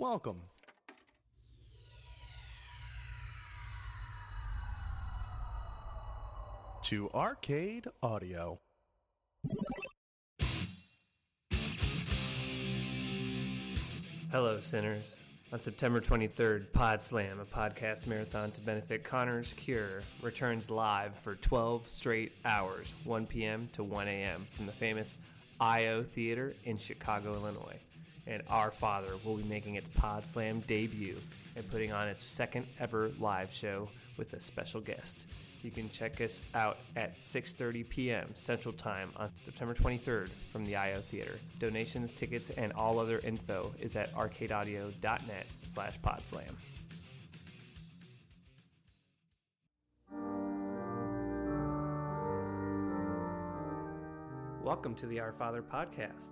Welcome. To Arcade Audio. Hello, sinners. On September 23rd, Pod Slam, a podcast marathon to benefit Connor's Cure, returns live for 12 straight hours, 1 p.m. to 1 a.m., from the famous IO Theater in Chicago, Illinois. And Our Father will be making its Pod Slam debut and putting on its second ever live show with a special guest. You can check us out at 6:30 p.m. Central Time on September 23rd from the IO Theater. Donations, tickets, and all other info is at arcadeaudio.net slash podslam. Welcome to the Our Father podcast.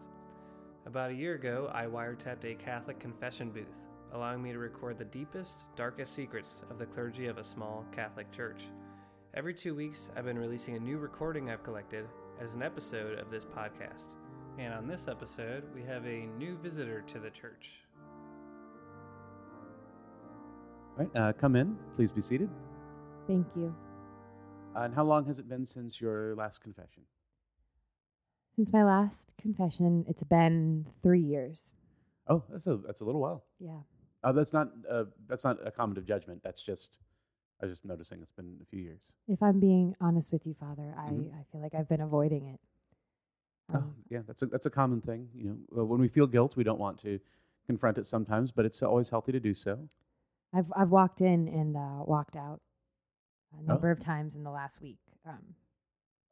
About a year ago, I wiretapped a Catholic confession booth, allowing me to record the deepest, darkest secrets of the clergy of a small Catholic church. Every two weeks, I've been releasing a new recording I've collected as an episode of this podcast. And on this episode, we have a new visitor to the church. All right, uh, come in. Please be seated. Thank you. Uh, and how long has it been since your last confession? Since my last confession, it's been three years. Oh, that's a that's a little while. Yeah. Uh, that's not uh, that's not a comment of judgment. That's just I was just noticing it's been a few years. If I'm being honest with you, Father, I, Mhm. I feel like I've been avoiding it. Oh, Um, yeah, that's a that's a common thing. You know, when we feel guilt, we don't want to confront it sometimes, but it's always healthy to do so. I've I've walked in and uh, walked out a Oh. number of times in the last week. Um,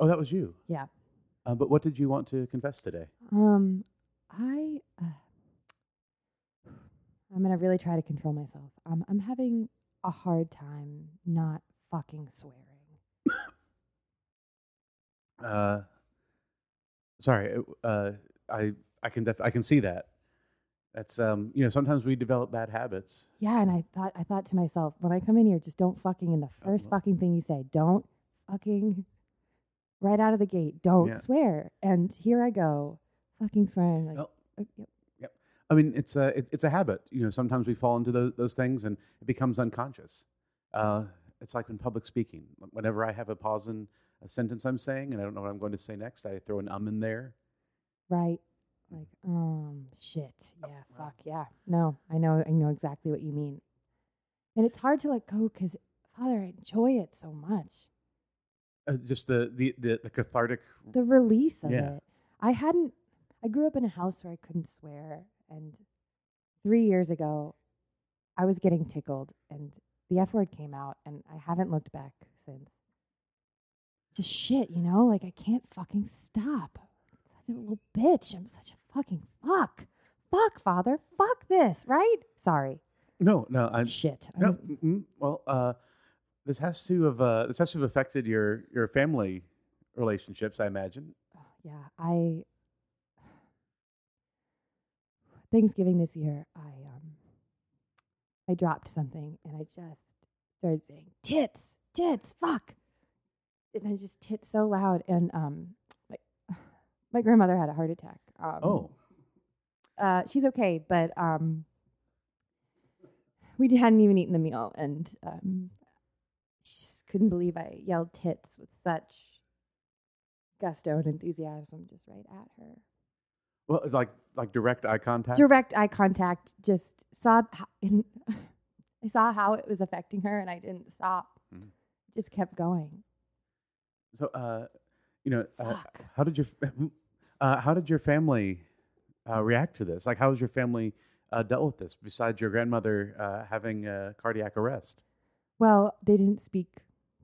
Oh, that was you. yeah. Uh, but what did you want to confess today? Um, I uh, I'm gonna really try to control myself. Um, I'm having a hard time not fucking swearing. Uh, sorry, uh, I I can def- I can see that. That's um, you know, sometimes we develop bad habits. Yeah, and I thought I thought to myself, when I come in here, just don't fucking in the Oh, first fucking thing you say, don't fucking right out of the gate, don't Yeah. swear. And here I go, fucking swearing like Oh. uh, yep. I mean, it's a it, it's a habit. You know, sometimes we fall into those those things, and it becomes unconscious. Uh, it's like in public speaking. Whenever I have a pause in a sentence I'm saying, and I don't know what I'm going to say next, I throw an um in there. right. Like, um shit. Yeah, wow. fuck yeah. No, I know I know exactly what you mean. And it's hard to let go because Father, I enjoy it so much. Uh, just the, the the the cathartic. the release of Yeah. it. I hadn't. I grew up in a house where I couldn't swear, and three years ago, I was getting tickled, and the F word came out, and I haven't looked back since. Just shit, you know. Like I can't fucking stop. Such a little bitch. I'm such a fucking fuck. Fuck, father. Fuck this. Right? Sorry. No, no, I'm shit. no. I'm- mm, mm, well, uh, this has to have uh, this has to have affected your your family relationships, I imagine. yeah, I Thanksgiving this year, I um I dropped something and I just started saying tits, tits, fuck. And I just tit so loud and um my my grandmother had a heart attack. Um, Oh, uh, she's okay, but um, we hadn't even eaten the meal, and um, just couldn't believe I yelled tits with such gusto and enthusiasm just right at her. well, like like direct eye contact. Direct eye contact. Just saw. How, I saw how it was affecting her, and I didn't stop. Mhm. Just kept going. So, uh, you know, uh, how did your uh, how did your family uh, react to this? Like, how has your family uh, dealt with this? Besides your grandmother uh, having a cardiac arrest. Well, they didn't speak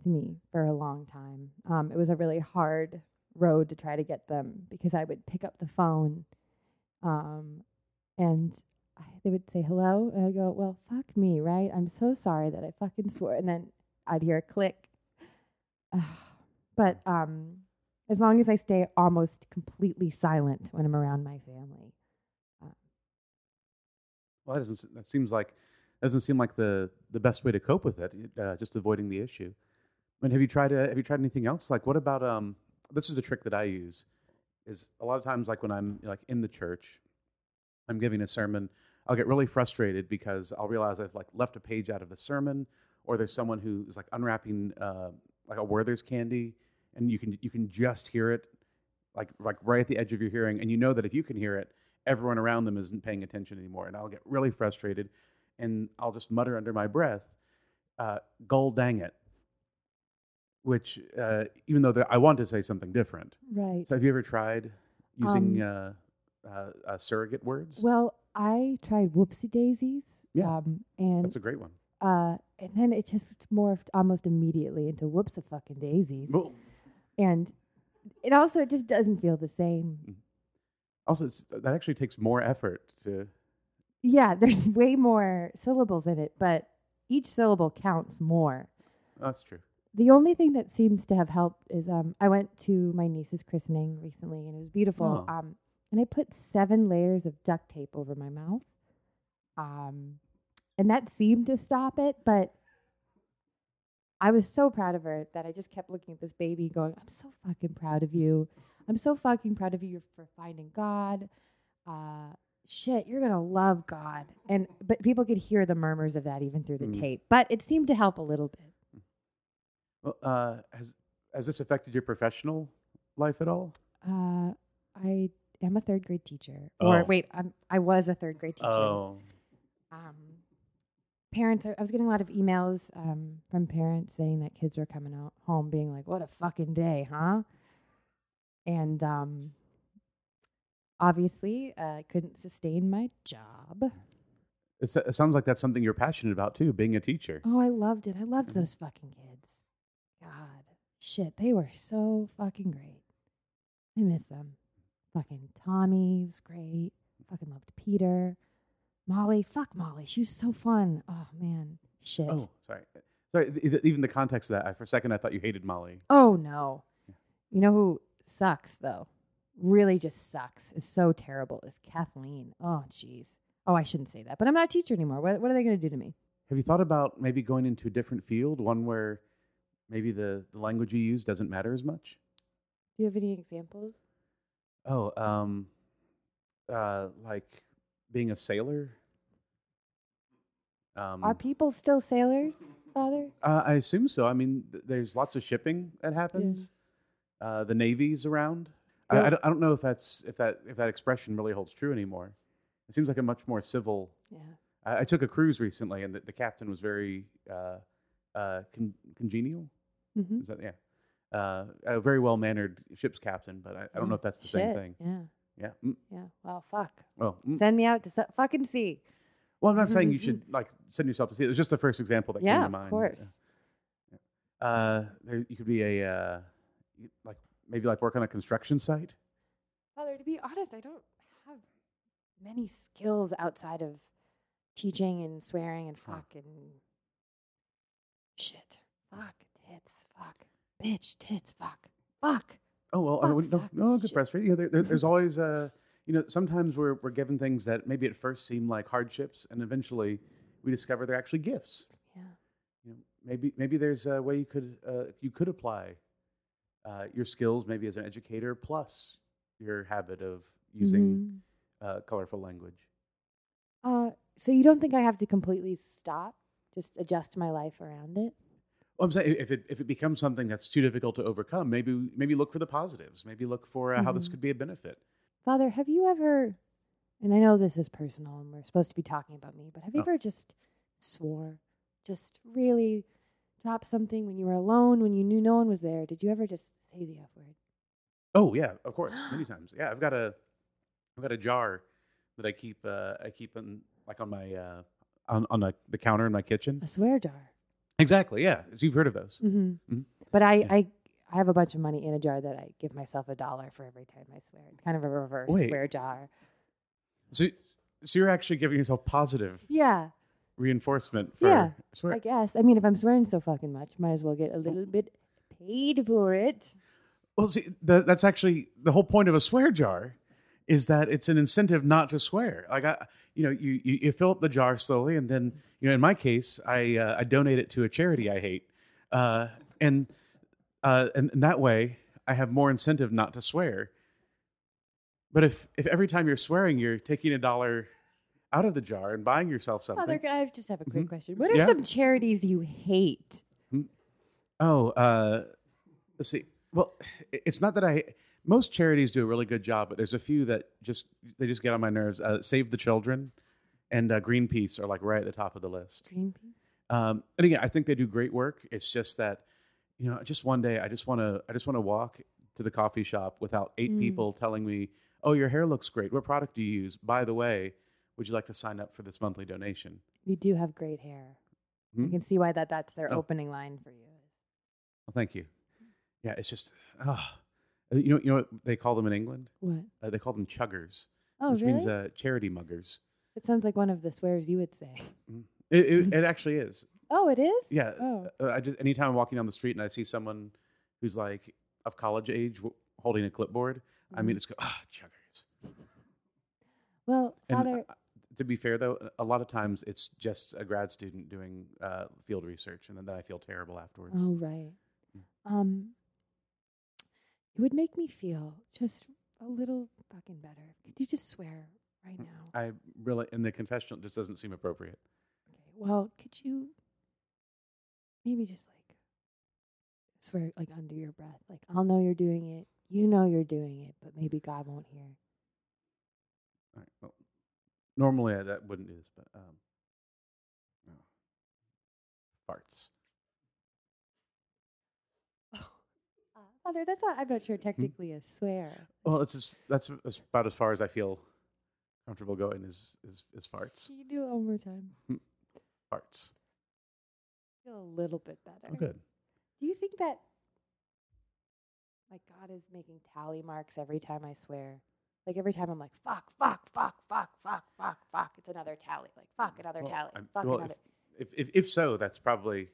to me for a long time. Um, it was a really hard road to try to get them because I would pick up the phone, um, and I, they would say hello, and I'd go, "Well, fuck me, right? I'm so sorry that I fucking swore," and then I'd hear a click. but um, as long as I stay almost completely silent when I'm around my family, Well, that doesn't. That seems like doesn't seem like the the best way to cope with it. Uh, just avoiding the issue. Mean, have you tried? Uh, have you tried anything else? Like, what about um? This is a trick that I use. Is a lot of times like when I'm like in the church, I'm giving a sermon. I'll get really frustrated because I'll realize I've like left a page out of the sermon, or there's someone who's like unwrapping uh, like a Werther's candy, and you can you can just hear it, like like right at the edge of your hearing, and you know that if you can hear it, everyone around them isn't paying attention anymore, and I'll get really frustrated, and I'll just mutter under my breath, uh, "Goal, dang it!" Which, uh, even though I want to say something different. Right. So, have you ever tried using Um, uh, uh, uh, surrogate words? Well, I tried whoopsie daisies. Yeah, Um, and That's a great one. uh, and then it just morphed almost immediately into whoops a fucking daisies. Well, And it also it just doesn't feel the same. also, it's, that actually takes more effort to. Yeah, there's way more syllables in it, but each syllable counts more. That's true. The only thing that seems to have helped is um, I went to my niece's christening recently, and it was beautiful. Oh. Um, and I put seven layers of duct tape over my mouth, um, and that seemed to stop it. But I was so proud of her that I just kept looking at this baby, going, "I'm so fucking proud of you. I'm so fucking proud of you for finding God. Uh, shit, you're gonna love God." And but people could hear the murmurs of that even through the Mm. tape. But it seemed to help a little bit. Well, uh, has has this affected your professional life at all? Uh, I am a third grade teacher. Or Oh. wait, I'm I was a third grade teacher. Oh, Um, parents, I was getting a lot of emails um, from parents saying that kids were coming out home being like, "What a fucking day, huh?" And um, obviously, uh, I couldn't sustain my job. It's, it sounds like that's something you're passionate about too, being a teacher. Oh, I loved it. I loved Mhm. those fucking kids. God, shit, they were so fucking great. I miss them. Fucking Tommy was great. Fucking loved Peter. Molly, fuck Molly. She was so fun. Oh man, shit. Oh, sorry. Sorry. th- Even the context of that, I, for a second, I thought you hated Molly. Oh no. You know who sucks though? Really just sucks. Is so terrible. Is Kathleen. Oh jeez. Oh, I shouldn't say that. But I'm not a teacher anymore. What, what are they going to do to me? Have you thought about maybe going into a different field, one where maybe the, the language you use doesn't matter as much? Do you have any examples? Oh, um, uh, like being a sailor. Um, Are people still sailors, Father? Uh, I assume so. I mean, th- there's lots of shipping that happens. Uh, the navy's around. I, Yeah. I, don't, I don't know if that's if that if that expression really holds true anymore. It seems like a much more civil. Yeah. I, I took a cruise recently, and the, the captain was very uh, uh, con- congenial. Mm-hmm. Is that yeah? Uh, a very well mannered ship's captain, but I, I don't know if that's the same thing. Yeah. Yeah. Mm, Yeah. Well, fuck. well, mm. Send me out to su- fucking sea. well, I'm not saying you should like send yourself to sea. It was just the first example that came to mind. Yeah, of course. Uh, there, you could be a uh, like maybe like work on a construction site. Father, to be honest, I don't have many skills outside of teaching and swearing and Huh. fuck and shit. Fuck, tits, fuck, bitch, tits, fuck, fuck. Oh well, I Fuck, wouldn't, no, no, good frustrating. You know, there, there, there's always uh, you know, sometimes we're we're given things that maybe at first seem like hardships, and eventually we discover they're actually gifts. Yeah. You know, maybe maybe there's a way you could uh, you could apply uh, your skills maybe as an educator plus your habit of using Mhm. uh, colorful language. Uh, so you don't think I have to completely stop? Just adjust my life around it? Well, I'm saying if it if it becomes something that's too difficult to overcome, maybe maybe look for the positives. Maybe look for uh, how this Mhm. could be a benefit. Father, have you ever, and I know this is personal and we're supposed to be talking about me, but have you Oh. ever just swore, just really dropped something when you were alone, when you knew no one was there? Did you ever just say the F word? Oh yeah, of course, many times. Yeah, I've got a I've got a jar that I keep uh, I keep in like on my uh, on on the, the counter in my kitchen. A swear jar. Exactly. Yeah, you've heard of those. hmm Mhm. But I, Yeah. I, I have a bunch of money in a jar that I give myself a dollar for every time I swear. It's kind of a reverse Wait. swear jar. So so you're actually giving yourself positive Yeah, reinforcement for Yeah, swear. I guess. I mean, if I'm swearing so fucking much, might as well get a little bit paid for it. Well, see, the, that's actually the whole point of a swear jar, is that it's an incentive not to swear. Like I, you know, you you, you fill up the jar slowly, and then you know, in my case, I uh, I donate it to a charity I hate, uh, and uh, and, and that way I have more incentive not to swear. But if if every time you're swearing, you're taking a dollar out of the jar and buying yourself something. Father, I just have a quick Mhm. question. What are Yeah. some charities you hate? Oh, uh, let's see. Well, it's not that I. Most charities do a really good job, but there's a few that just they just get on my nerves. Uh, Save the Children and uh, Greenpeace are like right at the top of the list. Greenpeace. Um, and again, I think they do great work. It's just that you know, just one day, I just want to I just want to walk to the coffee shop without eight Mm. people telling me, "Oh, your hair looks great. What product do you use? By the way, would you like to sign up for this monthly donation?" You do have great hair. Hmm? I can see why that that's their Oh. opening line for you. Well, thank you. Yeah, it's just ah, you know you know what they call them in England? What? Uh, they call them chuggers, Oh, which really? means uh, charity muggers. it sounds like one of the swears you would say. It, it, it actually is. Oh, it is. Yeah. Oh. Uh, I just anytime I'm walking down the street and I see someone who's like of college age w- holding a clipboard, I Mm-hmm. mean, it's go ah chuggers. Well, And Father, uh, to be fair though, a lot of times it's just a grad student doing uh, field research, and then I feel terrible afterwards. Oh, right. Mm. Um, it would make me feel just a little fucking better. Could you just swear right Mm. now? I really, and the confessional just doesn't seem appropriate. Okay. Well, could you maybe just like swear like under your breath? Like, I'll know you're doing it. You know you're doing it, but maybe God won't hear. All right. Well, normally I, that wouldn't do this, but um, no. farts. Uh, Father, that's not, I'm not sure technically a swear. Well, it's just, that's about as far as I feel comfortable going is is, is farts. Can you do it one more time? Farts. feel a little bit better. Oh, good. Do you think that like God is making tally marks every time I swear? Like every time I'm like fuck, fuck, fuck, fuck, fuck, fuck, fuck, it's another tally. Like fuck another Well, tally. I'm- Fuck well, another. if, if if so, that's probably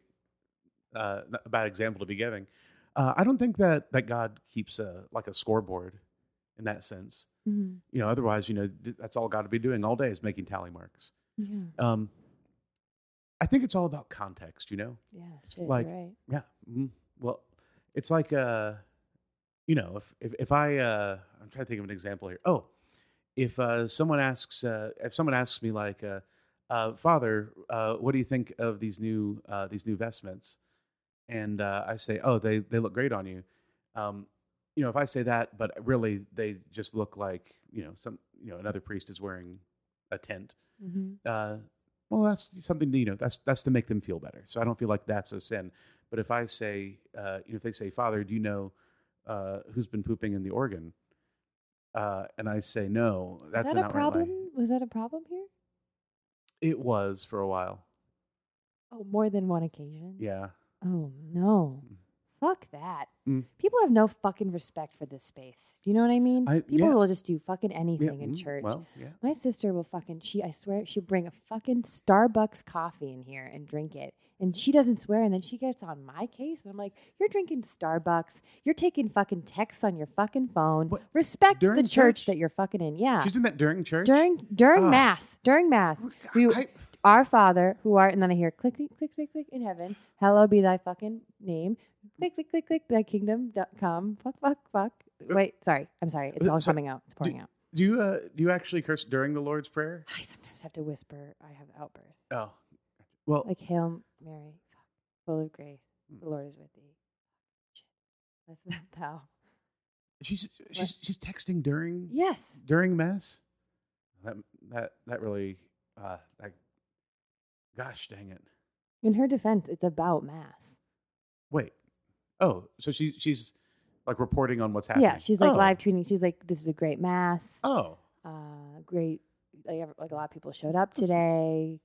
uh, a bad example to be giving. Uh, I don't think that that God keeps a like a scoreboard in that sense. Mhm. You know, otherwise, you know, that's all God to be doing all day is making tally marks. Yeah. Um, I think it's all about context. You know, Yeah. Shit. Like- right. Yeah. mhm. Well, it's like uh, you know, if if, if I uh, I'm trying to think of an example here. Oh, if uh, someone asks uh, if someone asks me like, uh, uh, Father, uh, what do you think of these new uh, these new vestments? And uh, I say, oh, they they look great on you. Um, you know, if I say that, but really they just look like you know some you know another priest is wearing a tent. Mm-hmm. uh, well, that's something you know. That's that's to make them feel better. So I don't feel like that's a sin. But if I say, uh, you know, if they say, "Father, do you know uh, who's been pooping in the organ?" Uh, and I say, "No," that's Was an a problem? lie. Was that a problem here? It was for a while. Oh, more than one occasion. Yeah. Oh no. Mm. Fuck that. Mm. People have no fucking respect for this space. Do you know what I mean? I- People yeah. will just do fucking Yeah. anything in mm, church. Well, yeah. My sister will fucking she I swear she'll bring a fucking Starbucks coffee in here and drink it. And she doesn't swear and then she gets on my case and I'm like, You're drinking Starbucks. You're taking fucking texts on your fucking phone. What? Respect During the church, church? that you're fucking in. Yeah. She's doing that during church. During during Ah. mass. During mass. We, I- our Father who art and then I hear click click click click click in heaven. Hallowed be thy fucking name. Click click click click thy kingdom do- come. Fuck fuck fuck. Wait, sorry. I'm sorry. It's Uh, all coming out. It's pouring out. do you uh, do you actually curse during the Lord's prayer? I sometimes have to whisper. I have outbursts. Oh, well, Like Hail Mary, full of grace, Hmm. the Lord is with thee. That's not thou. she's she's she's texting during Yes. during mass. That that that really uh, that, gosh dang it. In her defense, it's about mass. Wait. Oh, so she she's like reporting on what's happening. Yeah, she's like Oh. live tweeting. She's like, "This is a great mass. Oh, Uh, great. Like, like a lot of people showed up today.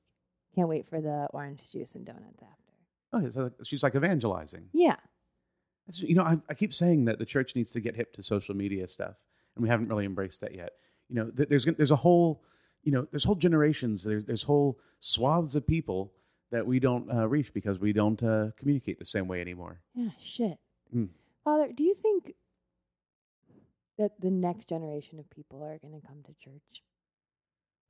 Can't wait for the orange juice and donuts after." oh, so she's like evangelizing. Yeah. You know, I, I keep saying that the church needs to get hip to social media stuff, and we haven't really embraced that yet. You know, there's there's a whole, you know, there's whole generations, there's there's whole swaths of people that we don't uh, reach because we don't uh, communicate the same way anymore. Yeah. Shit. Mm. Father, do you think that the next generation of people are going to come to church?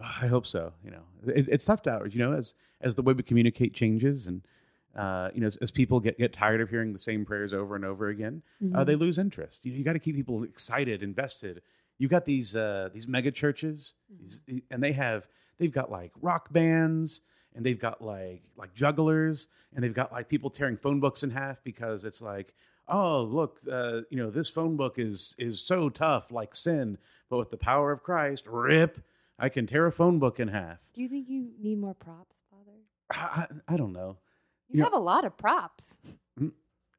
I hope so. You know, it, it's tough to you know as as the way we communicate changes and. Uh, you know, as, as people get, get tired of hearing the same prayers over and over again, uh, Mhm. they lose interest. You know, you got to keep people excited, invested. You got these uh, these mega churches, these, and they have they've got like rock bands and they've got like like jugglers and they've got like people tearing phone books in half because it's like oh look uh, you know this phone book is is so tough like sin but with the power of christ rip i can tear a phone book in half Do you think you need more props, Father? i, I, I don't know You, You know- have a lot of props.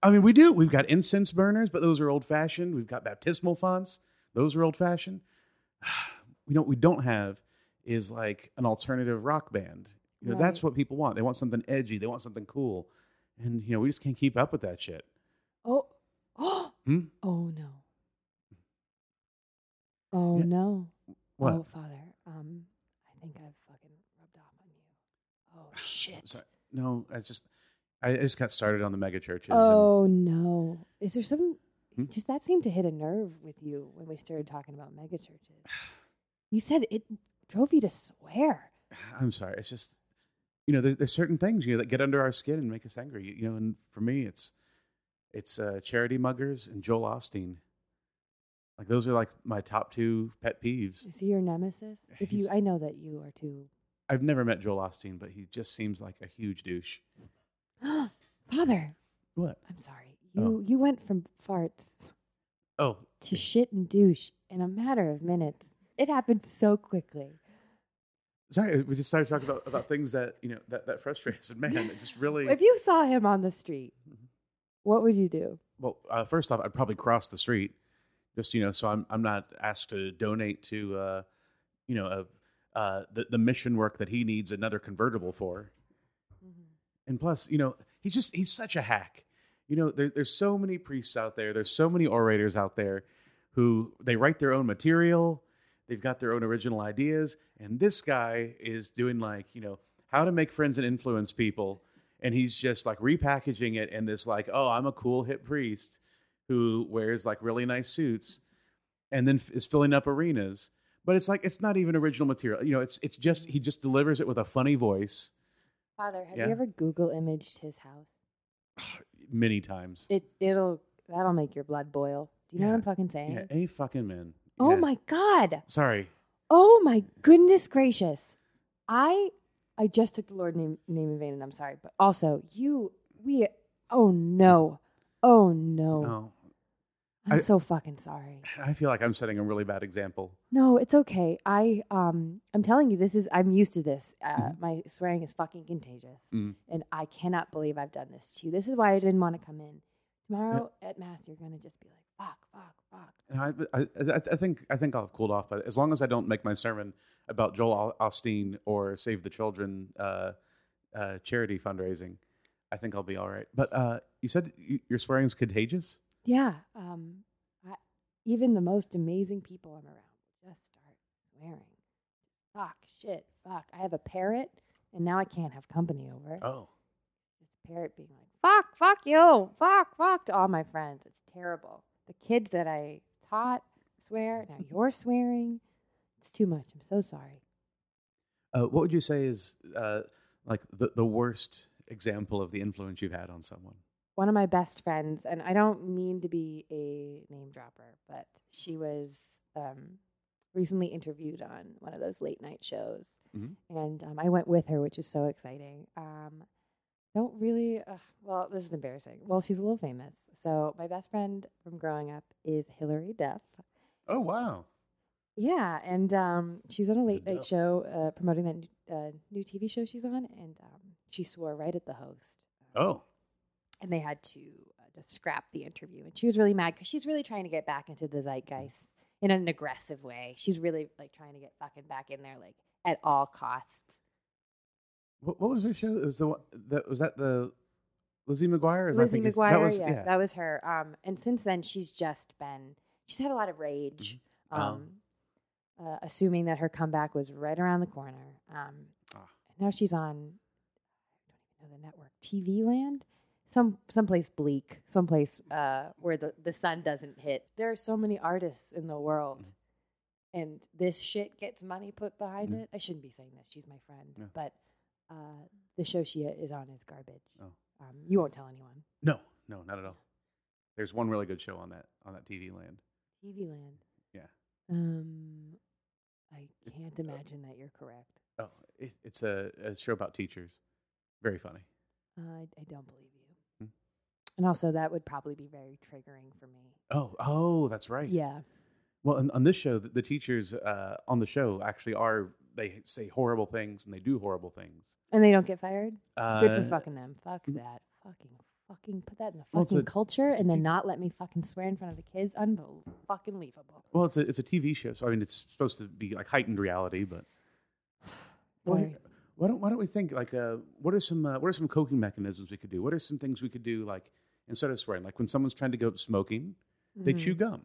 i mean we do we've got incense burners but those are old fashioned we've got baptismal fonts those are old fashioned we don't we don't have is like an alternative rock band you know that's what people want they want something edgy they want something cool and you know we just can't keep up with that shit Oh, oh, Hmm? oh no. Oh Yeah. no. what Oh, Father. Um, I think I've fucking rubbed off on you. Oh shit. No, I just I just got started on the mega churches. Oh no. Is there some? Hmm? Just that seemed to hit a nerve with you when we started talking about megachurches. You said it drove you to swear. I'm sorry. It's just you know there's, there's certain things you know that get under our skin and make us angry. You, you know, and for me, it's it's uh, charity muggers and Joel Osteen. Like those are like my top two pet peeves. Is he your nemesis? If you, I know that you are too. I've never met Joel Osteen, but he just seems like a huge douche. Father, What? I'm sorry. Oh. You you went from farts Oh, to shit and douche in a matter of minutes. It happened so quickly. sorry. We just started talking about, about things that you know that that frustrate us, and man, it just really. If you saw him on the street, Mm-hmm. what would you do? Well, uh, first off, I'd probably cross the street, just you know, so I'm I'm not asked to donate to, uh, you know, a, uh, the the mission work that he needs another convertible for. And plus, you know, he's just he's such a hack. You know, there, there's so many priests out there. There's so many orators out there who they write their own material. They've got their own original ideas, and this guy is doing like you know how to make friends and influence people, and he's just like repackaging it in this like oh I'm a cool hip priest who wears like really nice suits, and then is filling up arenas. But it's like it's not even original material. You know, it's it's just he just delivers it with a funny voice Father, have Yeah. you ever Google imaged his house? many times. It it'll that'll make your blood boil. Do you know what I'm fucking saying? Yeah, a fucking man. Oh Yeah. my god. Sorry. Oh my goodness gracious. I I just took the Lord name name in vain and I'm sorry, but also you we oh no. Oh no. No, I'm I- so fucking sorry. I feel like I'm setting a really bad example. No, it's okay. I um I'm telling you this is I'm used to this. Uh, Mhm. my swearing is fucking contagious. Mm. And I cannot believe I've done this to you. This is why I didn't want to come in. Tomorrow at mass you're going to just be like fuck, fuck, fuck. And I, I, I, think I think I'll have cooled off, but as long as I don't make my sermon about Joel Osteen or Save the Children uh, uh, charity fundraising, I think I'll be all right. But uh, you said you, your swearing is contagious. Yeah, um I, even the most amazing people I'm around just start swearing. Fuck, shit, fuck. I have a parrot and now I can't have company over. Oh, this parrot being like, fuck, fuck you, fuck, fuck to all my friends. It's terrible. The kids that I taught swear. Now you're swearing. It's too much. I'm so sorry. uh, what would you say is uh, like the, the worst example of the influence you've had on someone? One of my best friends, and I don't mean to be a name dropper, but she was um, recently interviewed on one of those late night shows. Mhm. And um, I went with her, which was so exciting. Um, don't really, uh, well, this is embarrassing. Well, she's a little famous. So my best friend from growing up is Hilary Duff. Oh wow! Yeah, and um, she was on a late night show uh, promoting that new- uh, new TV show she's on, and um, she swore right at the host. Oh, And they had to uh, just scrap the interview, and she was really mad because she's really trying to get back into the zeitgeist in an aggressive way. She's really like trying to get fucking back in there, like at all costs. what, what was her show? It was the one that was that the Lizzie McGuire. Lizzie McGuire, That was, yeah, that was her. Um, and since then, she's just been she's had a lot of rage. Um, Um, uh, assuming that her comeback was right around the corner. Um, Ah. Now she's on I don't even know the network TV Land, some someplace bleak, someplace uh, where the the sun doesn't hit. There are so many artists in the world. And this shit gets money put behind Mhm. it. I shouldn't be saying this. She's my friend, Yeah. but uh, the show she is on is garbage. Oh. Um, you won't tell anyone. No, no, not at all. There's one really good show on that on that TV land. TV Land. Yeah. Um, I can't imagine that you're correct. Oh, it, it's a, a show about teachers. Very funny. Uh, I, I don't believe you. And also, that would probably be very triggering for me. Oh, oh, that's right. Yeah. Well, on, on this show, the, the teachers uh, on the show actually are they say horrible things and they do horrible things. And they don't get fired? Uh, Good for fucking them. Fuck that. Fucking, fucking put that in the Well, fucking a- culture and then TV not let me fucking swear in front of the kids. Unbelievable. Fucking. Well, it's a it's a TV show, so I mean, it's supposed to be like heightened reality, but Well, why don't why don't we think like uh, what are some uh, what are some coping mechanisms we could do? What are some things we could do like instead of swearing, like when someone's trying to go smoking, they Mm-hmm. chew gum,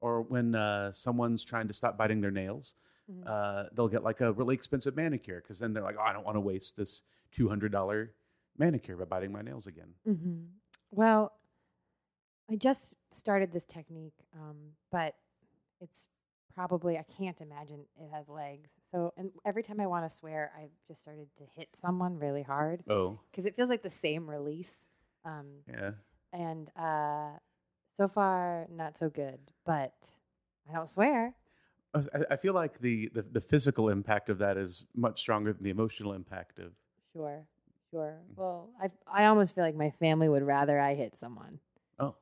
or when uh, someone's trying to stop biting their nails, Mhm. uh, they'll get like a really expensive manicure because then they're like, oh, I don't want to waste this two hundred dollar manicure by biting my nails again. hmm Well, I just started this technique, um, but it's probably I can't imagine it has legs. So, and every time I want to swear, I've just started to hit someone really hard Oh, because it feels like the same release. Um, yeah. and uh, so far, not so good. But I don't swear. I feel like the, the the physical impact of that is much stronger than the emotional impact of. Sure, sure. Mm. Well, I I almost feel like my family would rather I hit someone. Oh,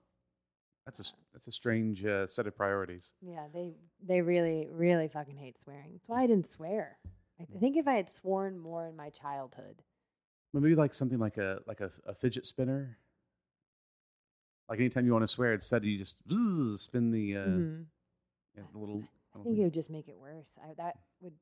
that's a that's a strange uh, set of priorities. Yeah, they they really really fucking hate swearing. That's why I didn't swear. I think if I had sworn more in my childhood, Maybe like something like a like a, a fidget spinner. Like anytime you want to swear, instead you just zzz, spin the, uh, Mhm. yeah, the little. I little think it would just make it worse. I, that would.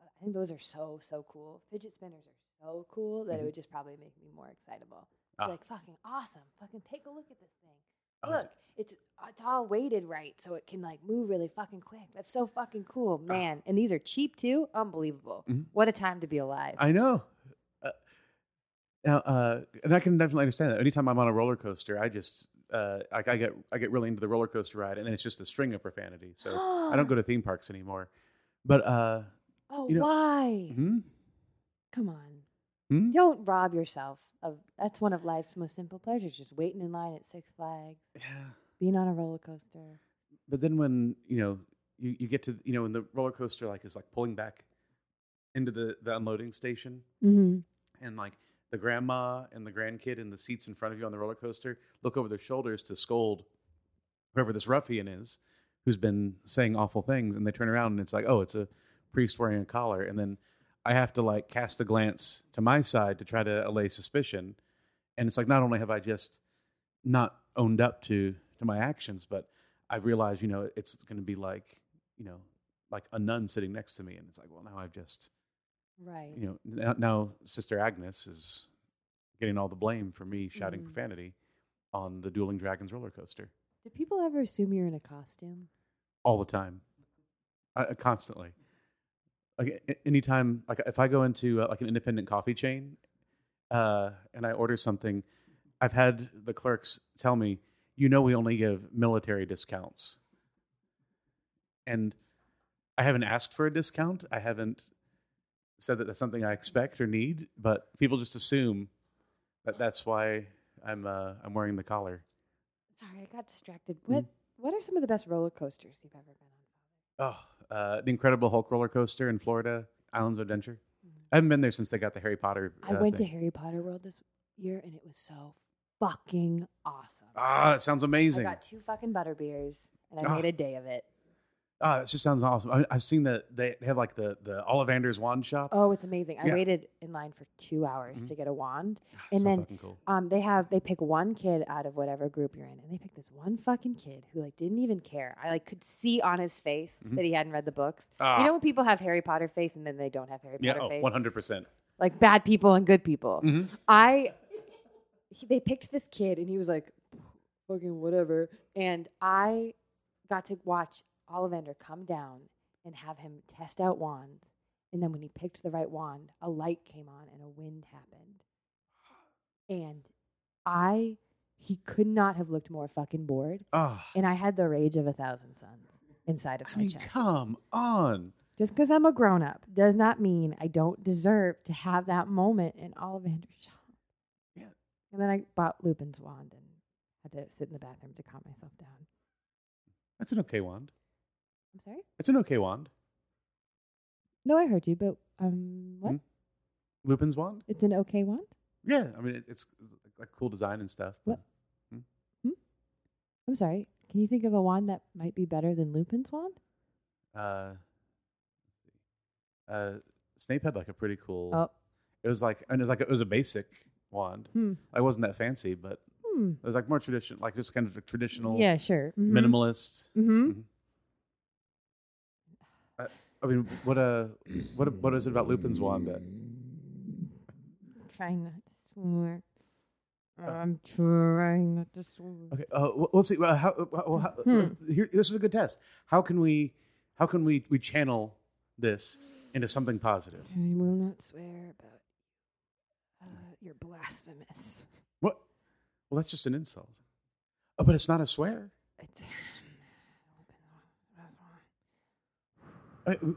I think those are so so cool. Fidget spinners are so cool that Mhm. it would just probably make me more excitable. Ah. Like fucking awesome! Fucking take a look at this thing. Oh, Look, it's it's all weighted right, so it can like move really fucking quick. That's so fucking cool, man. And these are cheap too. Unbelievable. Mhm. What a time to be alive. I know. Now, uh, and I can definitely understand that. Anytime I'm on a roller coaster, I just uh, like I get I get really into the roller coaster ride, and then it's just a string of profanity. So I don't go to theme parks anymore. But uh, oh, you know- why? hmm? Come on. Hmm? Don't rob yourself of that's one of life's most simple pleasures, just waiting in line at Six Flags, yeah. being on a roller coaster. But then when you know you, you get to you know when the roller coaster like is like pulling back into the the unloading station, Mm-hmm. and like the grandma and the grandkid in the seats in front of you on the roller coaster look over their shoulders to scold whoever this ruffian is who's been saying awful things and they turn around and it's like oh it's a priest wearing a collar. And then i have to like cast a glance to my side to try to allay suspicion. And it's like not only have i just not owned up to to my actions but i realize you know it's going to be like you know like a nun sitting next to me. And it's like well now i've just Right. you know now, now sister agnes is getting all the blame for me shouting Mhm. profanity on the dueling dragons roller coaster Do people ever assume you're in a costume? all the time uh, uh, constantly like anytime like if i go into uh, like an independent coffee chain uh, and i order something i've had the clerks tell me you know we only give military discounts and i haven't asked for a discount i haven't said that that's something i expect or need but people just assume that that's why i'm uh, i'm wearing the collar Sorry, I got distracted. What What are some of the best roller coasters you've ever been on? Oh, uh, the Incredible Hulk roller coaster in Florida, Islands of Adventure. I haven't been there since they got the Harry Potter. I uh, went thing. to Harry Potter World this year, and it was so fucking awesome. Ah, that sounds amazing. I got two fucking butter beers, and I Ah. made a day of it. Ah, it just sounds awesome. I, I've seen that they, they have like the the Ollivander's wand shop. Oh, it's amazing! I waited in line for two hours Mhm. to get a wand. Ah, and so then- cool. Um, they have they pick one kid out of whatever group you're in, and they pick this one fucking kid who like didn't even care. I like could see on his face Mhm. that he hadn't read the books. Ah. You know when people have Harry Potter face and then they don't have Harry yeah, Potter oh, face, one hundred percent. like bad people and good people. Mhm. I he, they picked this kid and he was like fucking whatever and I got to watch Ollivander come down and have him test out wands and then when he picked the right wand a light came on and a wind happened and I he could not have looked more fucking bored Ah, and I had the rage of a thousand suns inside of I my mean, chest come on. just because I'm a grown up does not mean I don't deserve to have that moment in Ollivander's shop. Yeah. And then I bought Lupin's wand and had to sit in the bathroom to calm myself down. That's an okay wand. I'm sorry? It's an okay wand. No, I heard you, but um, what? Hmm? Lupin's wand? It's an okay wand. Yeah, I mean it, it's like cool design and stuff. What? but, I'm sorry. Can you think of a wand that might be better than Lupin's wand? Uh, uh, Snape had like a pretty cool. Oh, It was like and it was like it was a basic wand. hmm. I wasn't that fancy, but hmm. it was like more traditional, like just kind of a traditional Yeah, sure. Mhm. minimalist. Mm-hmm. Mhm. I, I mean, what uh, what what is it about Lupin's wand that? Trying not to swear. I'm trying not to swear. Okay, uh, we'll see. Well, how, uh, well, how, Hmm. here, this is a good test. How can we, how can we, we channel this into something positive? I will not swear about. Uh, you're blasphemous. What? Well, that's just an insult. Oh, but it's not a swear. It's,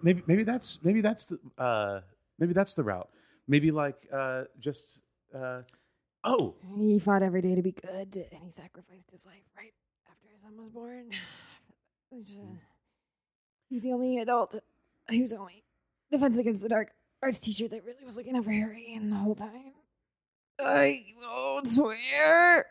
maybe, maybe that's maybe that's the uh, maybe that's the route. Maybe like uh, just uh, oh, he fought every day to be good, and he sacrificed his life right after his son was born. Uh, he was the only adult. He was the only defense against the dark arts teacher that really was looking out for Harry, and the whole time, I won't swear.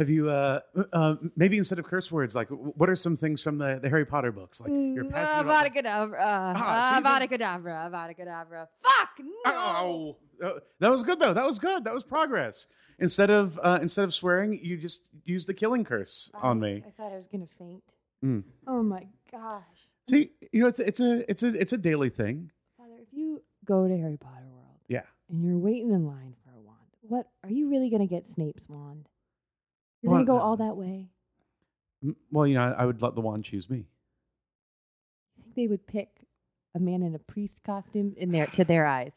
Have you uh, uh, maybe instead of curse words, like what are some things from the, the Harry Potter books? Like you're Mm, passionate Avada about. Kedavra. Uh, Ah, see, Avada Kedavra. Avada Kedavra. Fuck! No! Uh, that was good though. That was good. That was progress. Instead of uh, instead of swearing, you just use the killing curse on me. I thought I was gonna faint. Mm. Oh my gosh. See, you know, it's a, it's a it's a it's a daily thing. Father, if you go to Harry Potter World Yeah. and you're waiting in line for a wand, what are you really gonna get Snape's wand? You're Well, gonna go all that way? Well, you know, I, would let the wand choose me. I think they would pick a man in a priest costume in their to their eyes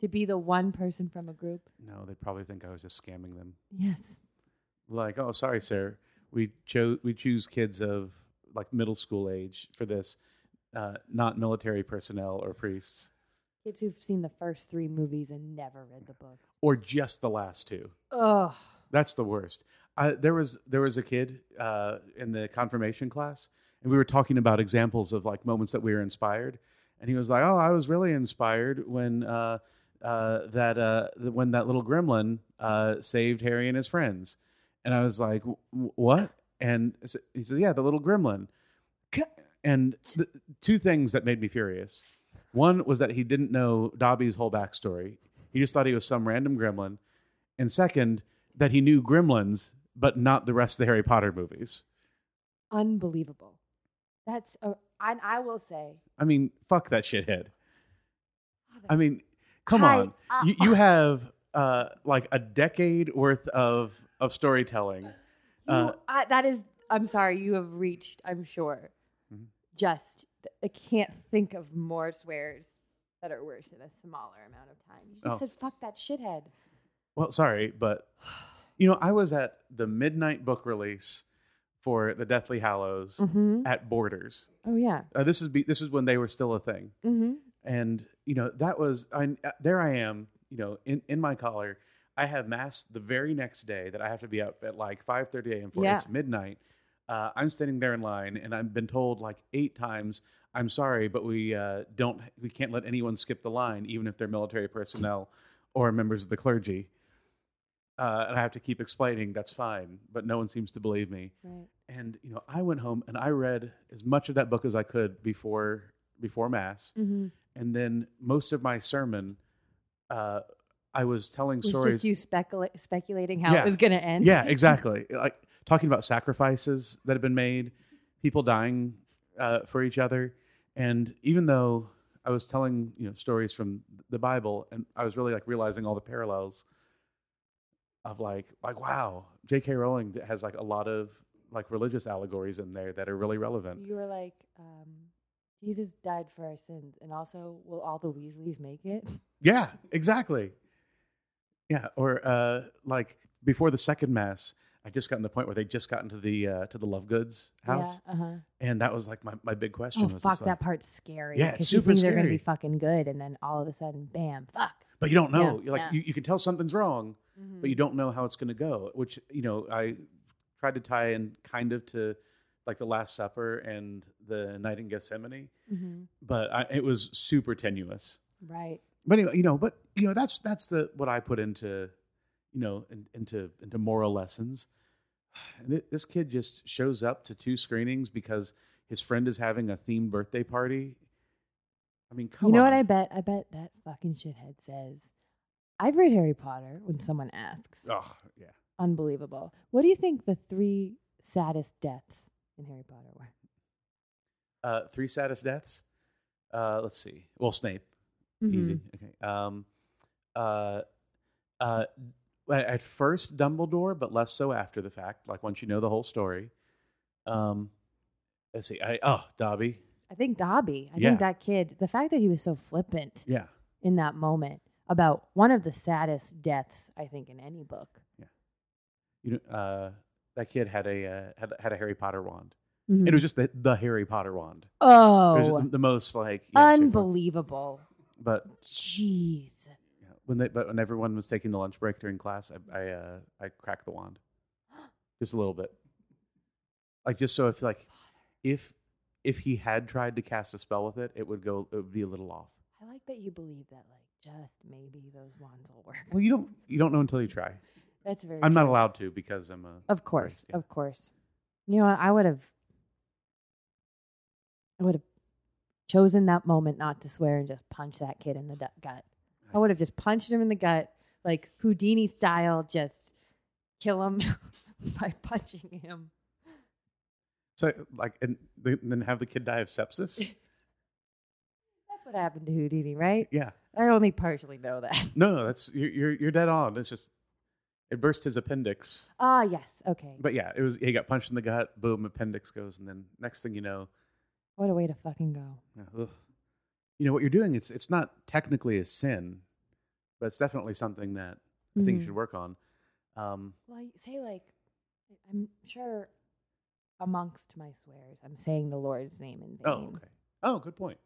to be the one person from a group? No, they'd probably think I was just scamming them. Yes. Like, oh, sorry, sir. We chose we choose kids of like middle school age for this, uh, not military personnel or priests, Kids who've seen the first three movies and never read the book. or just the last two. Ugh. That's the worst. There was there was a kid uh, in the confirmation class, and we were talking about examples of like moments that we were inspired, and he was like, "Oh, I was really inspired when uh, uh, that uh, when that little gremlin uh, saved Harry and his friends," and I was like, "What?" And s- he said, "Yeah, the little gremlin." And two things that made me furious. One was that he didn't know Dobby's whole backstory. He just thought he was some random gremlin. And second, that he knew Gremlins, but not the rest of the Harry Potter movies. Unbelievable. That's a, and I will say I mean, fuck that shithead. I mean, come Hi, on. uh, you, you have uh, like a decade worth of of storytelling. You, Uh, I, that is, I'm sorry, you have reached, I'm sure. Mhm. Just, I can't think of more swears that are worse in a smaller amount of time. You just Oh. said, fuck that shithead. Well, sorry, but you know, I was at the midnight book release for the Deathly Hallows Mm-hmm. at Borders. Oh, yeah. Uh, this is be, this is when they were still a thing. Mm-hmm. and you know that was I uh, there I am you know in in my collar I have mass the very next day that I have to be up at like 5:30 a.m. for Yeah. it's midnight uh, I'm standing there in line and I've been told like eight times I'm sorry but we uh, don't we can't let anyone skip the line even if they're military personnel or members of the clergy uh, and I have to keep explaining that's fine but no one seems to believe me Right. and you know I went home and I read as much of that book as I could before before mass Mm-hmm. and then most of my sermon uh i was telling It was stories just you specula- speculating how Yeah. it was going to end. yeah exactly like talking about sacrifices that have been made people dying uh, for each other and even though i was telling you know stories from the bible and i was really like realizing all the parallels of like like wow j.k rowling has like a lot of like religious allegories in there that are really relevant You were like, um, Jesus died for our sins, and also, will all the Weasleys make it? Yeah, exactly. Yeah, or uh, like before the second mass, I just gotten to the point where they just got into the uh, to the Lovegoods house, Yeah. Uh huh. and that was like my, my big question. Oh was fuck, just like, that part's scary. Yeah, it's because you super scary. they're gonna be fucking good, and then all of a sudden, bam, fuck. But you don't know. Yeah, You're like yeah. you, you can tell something's wrong, but Mm-hmm. you don't know how it's going to go. Which you know, I tried to tie in kind of to like the Last Supper and the Night in Gethsemane, hmm but I, it was super tenuous. Right. But anyway, you know, but you know, that's that's the what I put into, you know, in, into into moral lessons. And thi- This kid just shows up to two screenings because his friend is having a themed birthday party. I mean, come you know on. what I bet? I bet that fucking shithead says, "I've read Harry Potter." When someone asks, Oh, yeah. unbelievable. What do you think the three saddest deaths in Harry Potter were? Uh, three saddest deaths. Uh, let's see. Well, Snape, Mhm. easy. Okay. Um, uh, uh, at at first Dumbledore, but less so after the fact. Like once you know the whole story. Um, let's see. I oh Dobby. I think Dobby. I Yeah. think that kid. The fact that he was so flippant Yeah. in that moment about one of the saddest deaths I think in any book. Yeah, you know, uh, that kid had a uh, had had a Harry Potter wand. Mhm. It was just the, the Harry Potter wand. It oh, was the, most like yeah, unbelievable. But Jeez. yeah, when they but when everyone was taking the lunch break during class, I I, uh, I cracked the wand just a little bit, like just so if like if if he had tried to cast a spell with it, it would go it would be a little off. I like that you believe that, like, just maybe those wands will work. Well, you don't you don't know until you try. That's very. I'm not allowed to because I'm a Of course, yeah. of course. You know. I would have. I would have chosen that moment not to swear and just punch that kid in the gut. I would have just punched him in the gut, like Houdini style, just kill him by punching him. so like and then have the kid die of sepsis. That's what happened to Houdini, right? yeah. I only partially know that. No, no, that's you're you're, you're dead on. It's just it burst his appendix. Ah, yes. Okay. But yeah, it was he got punched in the gut. Boom, appendix goes, and then next thing you know, What a way to fucking go. yeah, you know what you're doing. It's it's not technically a sin, but it's definitely something that I think you Mhm. should work on. Um, Well, I say like, I'm sure amongst my swears, I'm saying the Lord's name in vain. oh, okay. Oh, good point.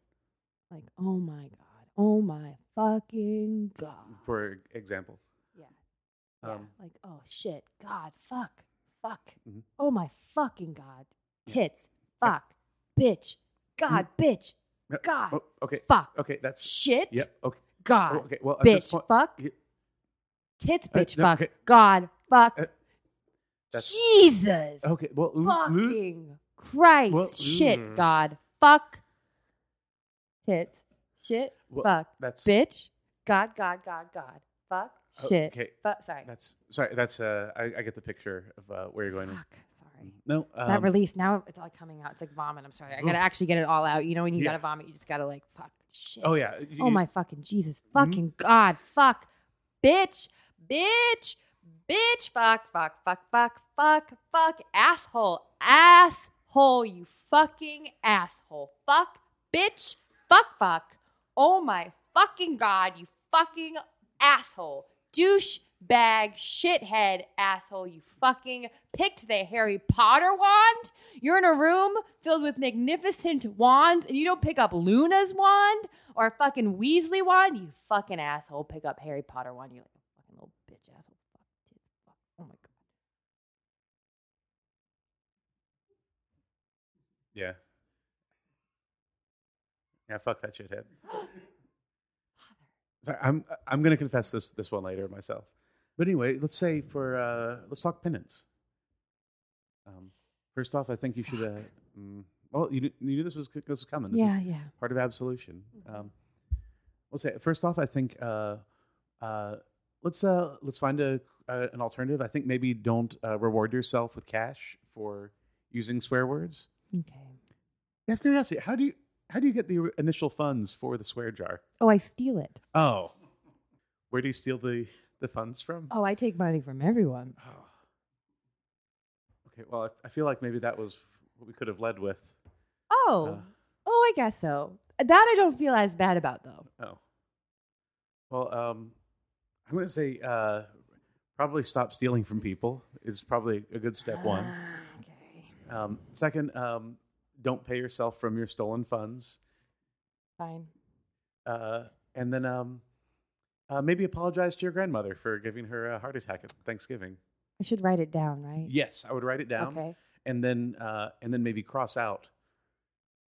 Like, oh my God. Oh my fucking God. For example, Yeah. yeah. um, like, oh shit. God. Fuck. Fuck. Mhm. Oh my fucking God. Yeah. Tits. Fuck. Bitch. God. Bitch. God. oh, okay, Fuck. okay, that's Shit. yep. Okay, God. oh, okay. Well, at this bitch. point, fuck. you- Tits. Uh, Bitch. no, fuck. okay. God. Fuck. Uh, that's Jesus. okay. Well, ooh, ooh, Fucking Christ. Well, Shit. mm. God. Fuck. Tits. Shit. Well, fuck. that's Bitch. God. God. God. God. Fuck. Oh, Shit. okay. Fuck. Sorry. that's sorry. That's uh, I, I get the picture of uh, where you're going. Fuck. Sorry. No, um, that release now it's all coming out. It's like vomit. I'm sorry. I gotta actually get it all out. You know when you Yeah. gotta vomit, you just gotta like fuck shit. Oh yeah. Oh my fucking Jesus. Fucking God. Fuck. Bitch. Bitch. Bitch. Fuck. Fuck. Fuck. Fuck. Fuck. Fuck. Asshole. Asshole. You fucking asshole. Fuck. Bitch. Fuck. Fuck. Oh my fucking God. You fucking asshole. Douche bag shithead asshole. You fucking picked the Harry Potter wand. You're in a room filled with magnificent wands and you don't pick up Luna's wand or a fucking Weasley wand. You fucking asshole. Pick up Harry Potter wand. A fucking little bitch asshole. Fuck. Oh my God. Yeah. Yeah, fuck that shithead. Sorry, I'm I'm gonna confess this this one later myself. But anyway, let's say for uh, let's talk penance. Um, first off, I think you should. Uh, mm, well, you knew, you knew this was this was coming. This yeah, is yeah. part of absolution. Um, let's say first off, I think uh, uh, let's uh, let's find a uh, an alternative. I think maybe don't uh, reward yourself with cash for using swear words. Okay. Curiosity. How do you how do you get the initial funds for the swear jar? Oh, I steal it. Oh, where do you steal the the funds from? Oh, I take money from everyone. Oh. Okay, well, I, I feel like maybe that was what we could have led with. Oh. Uh. oh, I guess so. That I don't feel as bad about though. Oh, well, um, I'm going to say uh, probably stop stealing from people is probably a good step one. Ah, okay. Um, second, um, don't pay yourself from your stolen funds. Fine. Uh, and then um, uh, maybe apologize to your grandmother for giving her a heart attack at Thanksgiving. I should write it down, right? Yes, I would write it down. Okay. and then uh, and then maybe cross out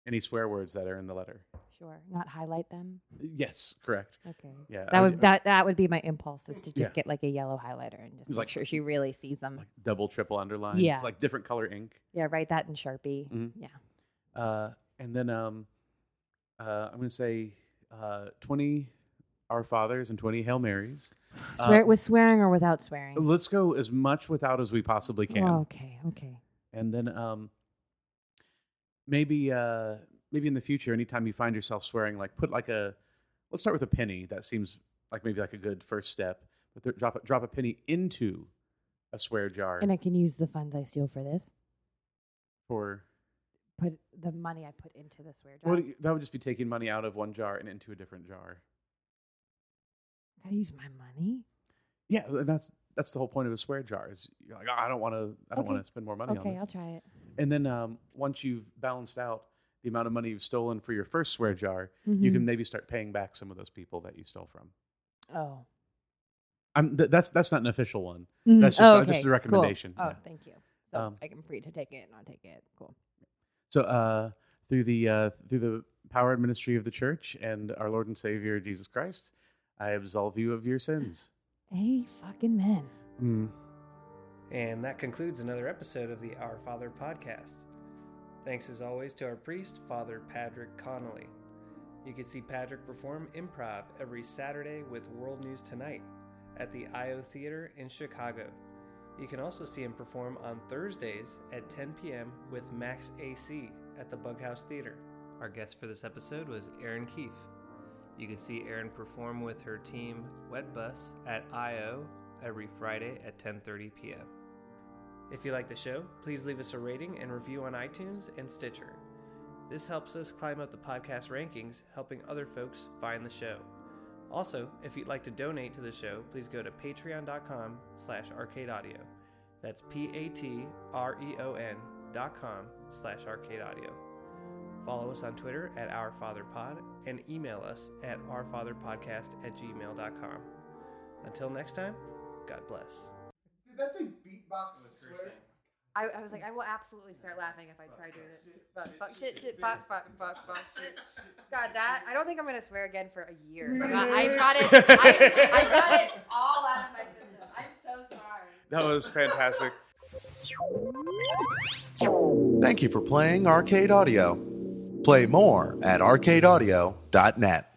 any swear words that are in the letter. Sure. Not highlight them. Yes, correct. Okay. Yeah, That I would would- that that would be my impulse is to just Yeah. get like a yellow highlighter and just make like- sure she really sees them. Like double, triple underline. Yeah. like different color ink. yeah, write that in Sharpie. Mhm. Yeah. Uh, and then um, uh, I'm going to say uh, 20 Our Fathers and 20 Hail Marys. Uh, Swear with swearing or without swearing. Let's go as much without as we possibly can. Oh, okay. Okay. And then um, maybe uh, maybe in the future, anytime you find yourself swearing, like put like a let's start with a penny. That seems like maybe like a good first step. But there, drop drop a penny into a swear jar And I can use the funds I steal for this. for Put the money I put into the swear jar. that would just be taking money out of one jar and into a different jar. Gotta use my money. Yeah, and that's that's the whole point of a swear jar. Is you're like, "Oh, I don't want to, I don't Okay. want to spend more money on Okay, this. I'll try it. And then um, once you've balanced out the amount of money you've stolen for your first swear jar, you Mhm. can maybe start paying back some of those people that you stole from. Oh. I'm, th- that's that's not an official one. Mhm. That's just, Oh, uh, just okay, a cool. recommendation. Oh, yeah. thank you. So Um, I can free to take it and I'll take it. Cool. So uh, through the uh, through the power and ministry of the church and our Lord and Savior Jesus Christ, I absolve you of your sins. Hey, fucking men. Mm. And that concludes another episode of the Our Father podcast. Thanks as always to our priest, Father Patrick Connolly. You can see Patrick perform improv every Saturday with World News Tonight at the IO Theater in Chicago. You can also see him perform on Thursdays at 10 p.m. with Max AC at the Bughouse Theater. Our guest for this episode was Erin Keefe. You can see Erin perform with her team Wet Bus at IO every Friday at 10:30 p.m. If you like the show, please leave us a rating and review on iTunes and Stitcher. This helps us climb up the podcast rankings, helping other folks find the show. Also, if you'd like to donate to the show, please go to patreon.com slash arcadeaudio. That's P-A-T-R-E-O-N dot com slash arcadeaudio. Follow us on Twitter at OurFatherPod and email us at ourfatherpodcast at gmail.com. Until next time, God bless. Did that say beatbox swear? I, I was like, I will absolutely start laughing if I try doing it. Fuck, fuck, shit, shit, fuck, fuck, fuck, fuck, shit. God, that I don't think I'm gonna swear again for a year. I, I've got it. I, I got it all out of my system. I'm so sorry. That was fantastic. Thank you for playing Arcade Audio. Play more at arcadeaudio.net.